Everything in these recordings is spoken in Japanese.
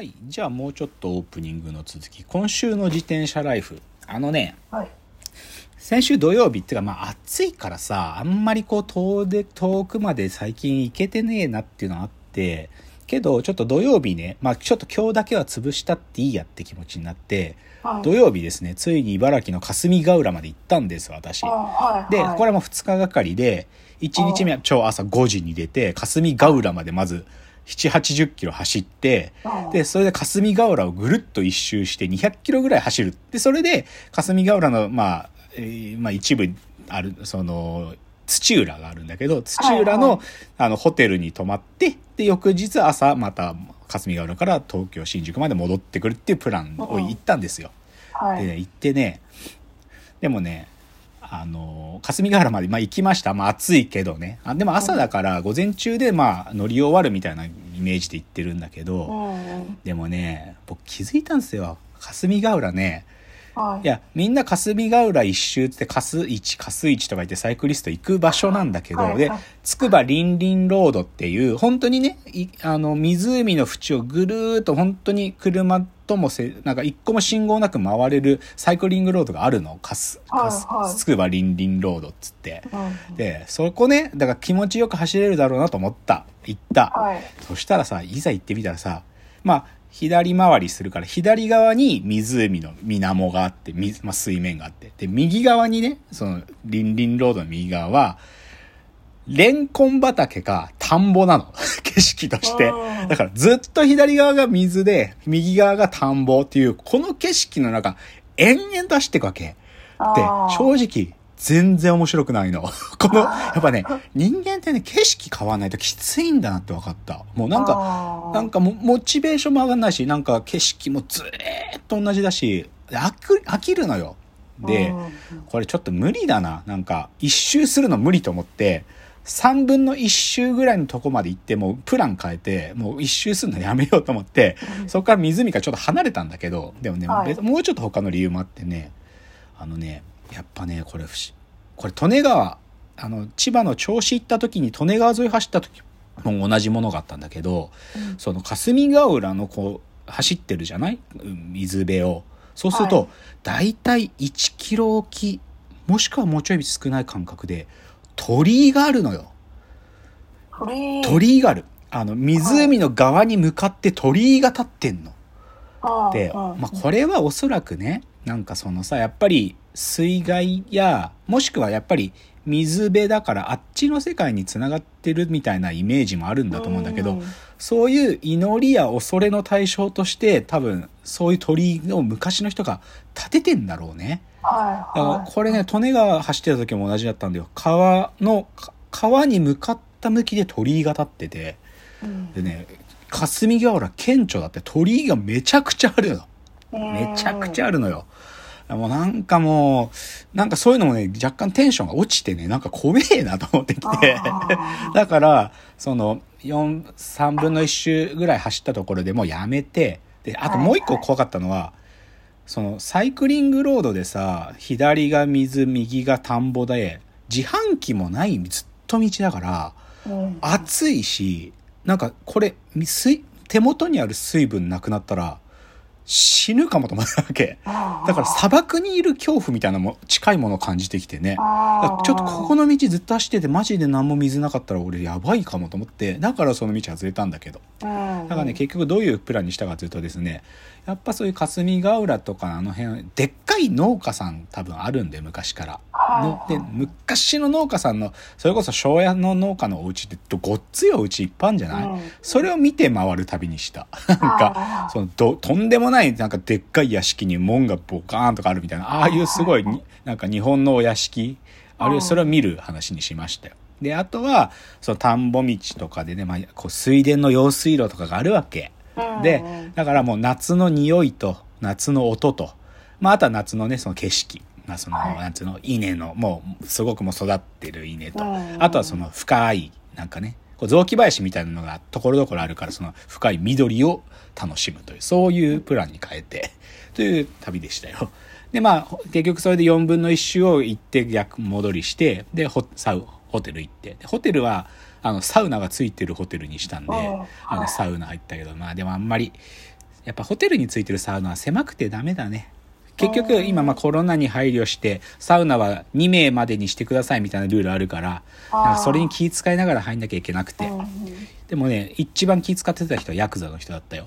はいじゃあもうちょっとオープニングの続き今週の自転車ライフあのねはい。先週土曜日っていうかまあ暑いからさあんまりこう遠で遠くまで最近行けてねえなっていうのあってけどちょっと土曜日ねまあちょっと今日だけは潰したっていいやって気持ちになってはい。土曜日ですねついに茨城の霞ヶ浦まで行ったんです私あはい。ではい、これも2日がかりで1日目は超朝5時に出て霞ヶ浦までまず780キロ走ってうんでそれで霞ヶ浦をぐるっと一周して200キロぐらい走るでそれで霞ヶ浦のまあ、えーまあ、一部あるその土浦があるんだけど土浦の,、はいはいあのホテルに泊まってで翌日朝また霞ヶ浦から東京新宿まで戻ってくるっていうプランを行ったんですよ。はい。でね行ってねでもねあの霞ヶ原まで、まあ、行きました、まあ、暑いけどね。あでも朝だから午前中でまあ乗り終わるみたいなイメージで行ってるんだけど。でもね僕気づいたんですよ。霞ヶ浦ね。はい。いやみんな霞ヶ浦一周って霞市霞市とか言ってサイクリスト行く場所なんだけど、でつくばりんりんロードっていう本当にねいあの湖の縁をぐるーっと本当に車ともせなんか一個も信号なく回れるサイクリングロードがあるのかすかすはいはいつくばりんりんロードっつって。うん。でそこねだから気持ちよく走れるだろうなと思った行った。はい。そしたらさ、いざ行ってみたらさ、まあ、左回りするから、左側に湖の水面があって、水まあ、水面があって。で、右側にね、その、リンリンロードの右側は、レンコン畑か田んぼなの。景色としてう。んだからずっと左側が水で、右側が田んぼっていう、この景色の中、延々と走っていくわけ。で正直、全然面白くないの。この、やっぱね、人間ってね、景色変わらないときついんだなって分かった。もうなんか、かなんかもモチベーションも上がんないし、なんか景色もずーっと同じだし、飽き飽きるのよ。で、これちょっと無理だな。なんか、一周するの無理と思って、3分の1周ぐらいのとこまで行って、もうプラン変えて、もう一周するのやめようと思って、そこから湖からちょっと離れたんだけど、でもね、はい。別もうちょっと他の理由もあってね、あのね、やっぱね、これこれ利根川、あの、千葉の銚子行った時に利根川沿い走った時も同じものがあったんだけど、うん。その霞ヶ浦のこう、走ってるじゃない？うん水辺を。そうすると、はい。だいたい1キロおき、もしくはもうちょい少ない間隔で、鳥居があるのよ。鳥居。鳥居がある。あの、湖の側に向かって鳥居が立ってんの。で、うんまあ、これはおそらくね、なんかそのさ、やっぱり水害や、もしくはやっぱり水辺だからあっちの世界につながってるみたいなイメージもあるんだと思うんだけど、うんそういう祈りや恐れの対象として多分そういう鳥居を昔の人が建ててんだろうね。はい。はい。これね、利根川走ってた時も同じだったんだよ。川の、か川に向かった向きで鳥居が立ってて、うんでね、霞ヶ浦顕著だって鳥居がめちゃくちゃあるの。めちゃくちゃあるのよ。もうなんかもう、なんかそういうのもね、若干テンションが落ちてね、なんか怖えなと思ってきて。あ だから、その、4、3分の1周ぐらい走ったところでもうやめて、で、あともう一個怖かったのは、その、サイクリングロードでさ、左が水、右が田んぼで、自販機もない、ずっと道だから、ーうん。暑いし、なんかこれ、水、手元にある水分なくなったら、死ぬかもと思ったわけ。だから砂漠にいる恐怖みたいなも近いものを感じてきてね。ちょっとここの道ずっと走っててマジで何も水なかったら俺やばいかもと思ってだからその道外れたんだけどうんだからね結局どういうプランにしたかというとですねやっぱそういう霞ヶ浦とかあの辺でっかい農家さん多分あるんで昔から。ので昔の農家さんのそれこそ庄屋の農家のお家ってごっついお家いっぱいあるんじゃない、うん。それを見て回る旅にした。なんかそのどとんでもないなんかでっかい屋敷に門がボカーンとかあるみたいな。ああいうすごいになんか日本のお屋敷。あるいはそれを見る話にしましたよ。であとはその田んぼ道とかでね、まあ、こう水田の用水路とかがあるわけ。うん。でだからもう夏の匂いと夏の音と、まあ、あとは夏のねその景色、まあそのはい。夏の？稲のもうすごくもう育ってる稲と、うん。あとはその深いなんかねこう雑木林みたいなのがところどころあるからその深い緑を楽しむというそういうプランに変えて という旅でしたよ。でまあ結局それで4分の1周を行って逆戻りしてでホサウホテル行って。でホテルはあのサウナがついてるホテルにしたんでうん。あのはいサウナ入ったけどまあでもあんまりやっぱホテルについてるサウナは狭くてダメだね。結局今まあコロナに配慮してサウナは2名までにしてくださいみたいなルールあるからなんかそれに気遣いながら入んなきゃいけなくて。うん。でもね一番気遣ってた人はヤクザの人だったよ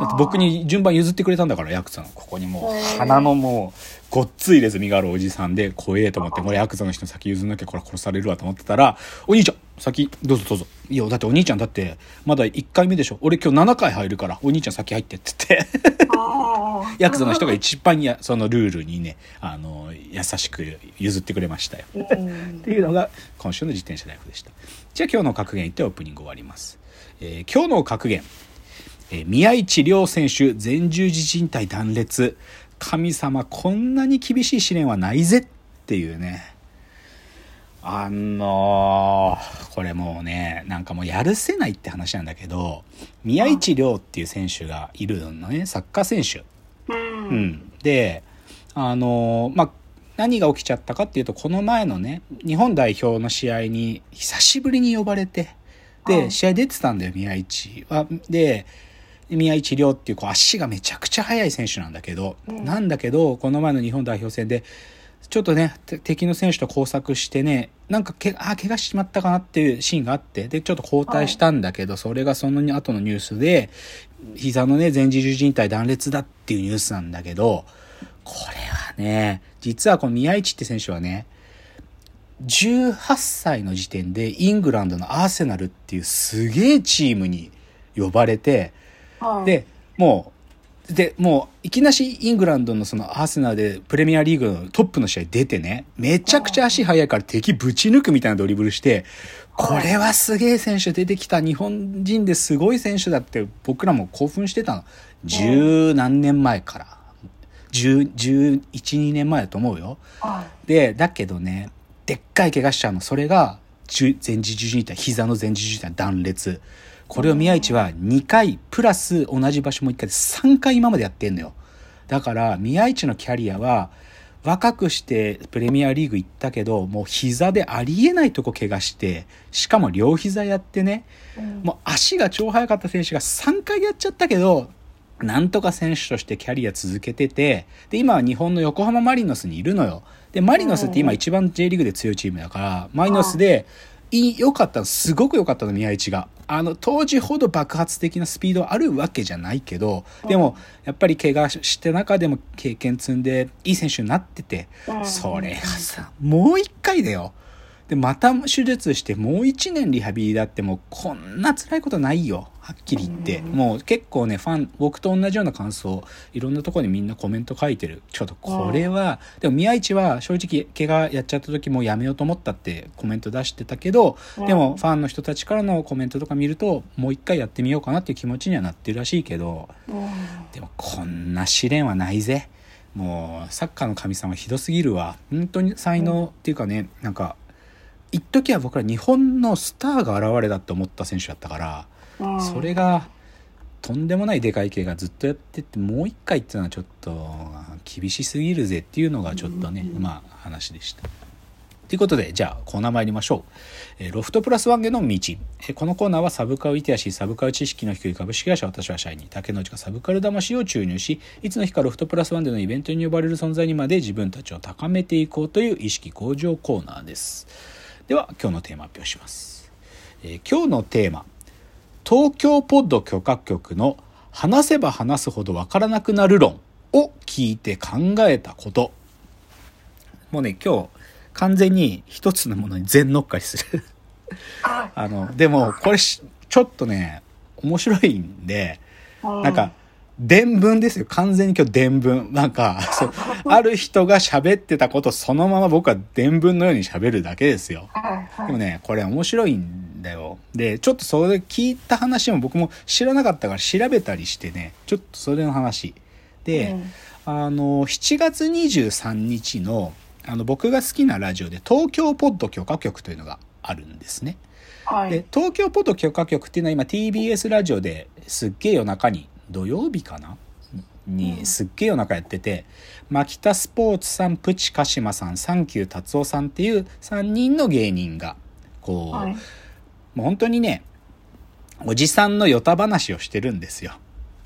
だって僕に順番譲ってくれたんだからヤクザの。ここにもう鼻のもうごっついレズミがあるおじさんで。怖えと思ってこれヤクザの人に先譲んなきゃこれ殺されるわと思ってたら「お兄ちゃん先どうぞどうぞ」「いやだってお兄ちゃんだってまだ1回目でしょ。俺今日7回入るからお兄ちゃん先入って」って。言ってヤクザの人が一番やそのルールにねあの優しく譲ってくれましたよ。うん。っていうのが今週の自転車ライフでした。じゃあ今日の格言言ってオープニング終わります、えー今日の格言、えー宮市亮選手前十字靭帯断裂。神様こんなに厳しい試練はないぜっていうね。あのーこれもうねなんかもうやるせないって話なんだけど宮市亮っていう選手がいるのねサッカー選手。うん。うん、であのーまあ何が起きちゃったかっていうとこの前のね日本代表の試合に久しぶりに呼ばれてはいで試合出てたんだよ宮市は。で宮市亮っていうこう足がめちゃくちゃ速い選手なんだけど、うん。なんだけどこの前の日本代表戦でちょっとねて敵の選手と交錯してねなんかけあ怪我しちまったかなっていうシーンがあってでちょっと交代したんだけど、それがその後のニュースで膝のね前十字靭帯断裂だっていうニュースなんだけどこれはね実はこの宮市って選手はね18歳の時点でイングランドのアーセナルっていうすげえチームに呼ばれてはい。でもうでもういきなしイングランドのそのアーセナルでプレミアリーグのトップの試合出てねめちゃくちゃ足速いから敵ぶち抜くみたいなドリブルしてこれはすげえ選手出てきた日本人ですごい選手だって僕らも興奮してたの。十何年前から。1112年前だと思うよ。はでだけどねでっかい怪我しちゃうの。それが十前十字靭帯膝の前十字靭帯断裂これを宮市は2回プラス同じ場所も1回で3回今までやってんのよ。だから宮市のキャリアは若くしてプレミアリーグ行ったけどもう膝でありえないとこ怪我してしかも両膝やってね。いうん。もう足が超速かった選手が3回やっちゃったけど、なんとか選手としてキャリア続けてて、で、今は日本の横浜マリノスにいるのよ。で、マリノスって今一番 J リーグで強いチームだから、マリノスで、良かったの、すごく良かったの、宮市が。あの、当時ほど爆発的なスピードあるわけじゃないけど、でも、やっぱり怪我して中でも経験積んで、いい選手になってて、うんそれがさ、もう一回だよ。で、また手術してもう一年リハビリだってもうこんな辛いことないよ。はっきり言って。うんもう結構ね、ファン、僕と同じような感想、いろんなところにみんなコメント書いてる。ちょっとこれは、でも宮市は正直怪我やっちゃった時もうやめようと思ったってコメント出してたけど、でもファンの人たちからのコメントとか見ると、もう一回やってみようかなっていう気持ちにはなってるらしいけど、うんでもこんな試練はないぜもうサッカーの神様ひどすぎるわ本当に才能っていうかねなんか一時は僕ら日本のスターが現れたって思った選手だったから、うんそれがとんでもないでかい系がずっとやってってもう一回っていうのはちょっと厳しすぎるぜっていうのがちょっとね、まあ話でした。ということで、じゃあコーナー参りましょう。えーロフトプラスワンへの道。えーこのコーナーはサブカルイテアシー、サブカル知識の低い株式会社私は社員に竹之内がサブカル魂を注入し、いつの日かロフトプラスワンでのイベントに呼ばれる存在にまで自分たちを高めていこうという意識向上コーナーです。では、今日のテーマ発表します。えー今日のテーマ、東京ポッド許可局の話せば話すほどわからなくなる論を聞いて考えたこと。もうね、今日完全に一つのものに全乗っかりする。はあの、でもこれしちょっとね、面白いんで、なんか、伝聞ですよ。完全に今日伝聞。なんか、ある人が喋ってたことそのまま僕は伝聞のように喋るだけですよ。でもね、これ面白いんだよ。で、ちょっとそれ聞いた話も僕も知らなかったから調べたりしてね、ちょっとそれの話。で、うんあの、7月23日の、あの、僕が好きなラジオで東京ポッド許可局というのがあるんですね。ではい東京ポッド許可局っていうのは今 TBS ラジオですっげえ夜中に土曜日かな？にすっげえ夜中やってて牧田スポーツさんプチ鹿島さんサンキュー達夫さんっていう3人の芸人がこう、はいもう本当にねおじさんのヨタ話をしてるんですよ。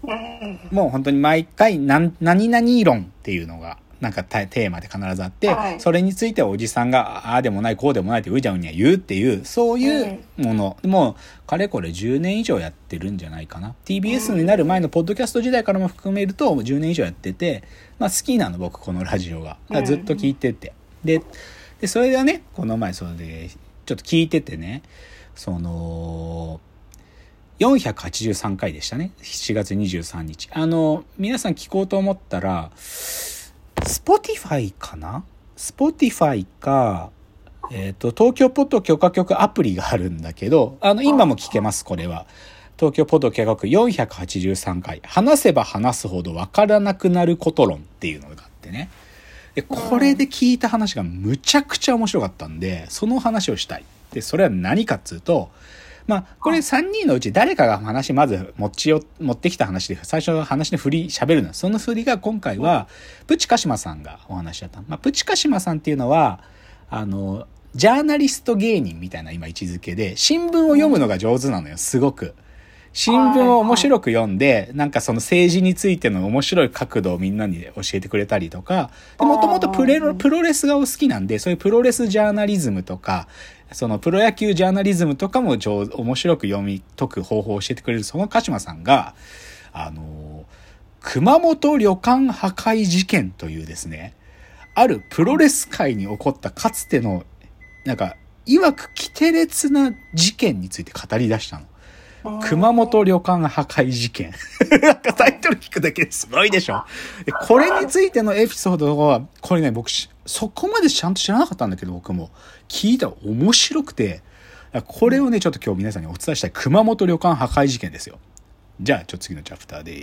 うん。もう本当に毎回何、何々論っていうのが、なんかテーマで必ずあって、はいそれについておじさんが、ああでもない、こうでもないってうじゃうにゃ言うっていう、そういうもの。もう、かれこれ10年以上やってるんじゃないかな。TBS になる前のポッドキャスト時代からも含めると、10年以上やってて、まあ好きなの、僕、このラジオが。ずっと聞いてて。で、で、それでね、この前、それで、ちょっと聞いててね、その、483回でしたね。7月23日。あの、皆さん聞こうと思ったら、Spotify かな ?Spotify か、えっ、と、東京ポッド許可局アプリがあるんだけど、あの、今も聞けます、これは。東京ポッド許可局483回。話せば話すほどわからなくなること論っていうのがあってね。で、これで聞いた話がむちゃくちゃ面白かったんで、その話をしたい。で、それは何かっつうと、まあ、これ3人のうち誰かが話まず持ちよ、持ってきた話で、最初の話の振り喋るの。その振りが今回は、プチカシマさんがお話しだった。まあ、プチカシマさんっていうのは、あの、ジャーナリスト芸人みたいな今位置づけで、新聞を読むのが上手なのよ、すごく。新聞を面白く読んで、なんかその政治についての面白い角度をみんなに教えてくれたりとか、もともとプレロプロレスがお好きなんで、そういうプロレスジャーナリズムとか、そのプロ野球ジャーナリズムとかも上面白く読み解く方法を教えてくれるその鹿島さんが、あの、熊本旅館破壊事件というですね、あるプロレス界に起こったかつての、なんか、いわく奇烈な事件について語り出したの。熊本旅館破壊事件。なんかタイトル聞くだけですごいでしょでこれについてのエピソードは、これね、僕し、そこまでちゃんと知らなかったんだけど、僕も。聞いたら面白くて、これをね、ちょっと今日皆さんにお伝えしたい熊本旅館破壊事件ですよ。じゃあ、ちょっと次のチャプターで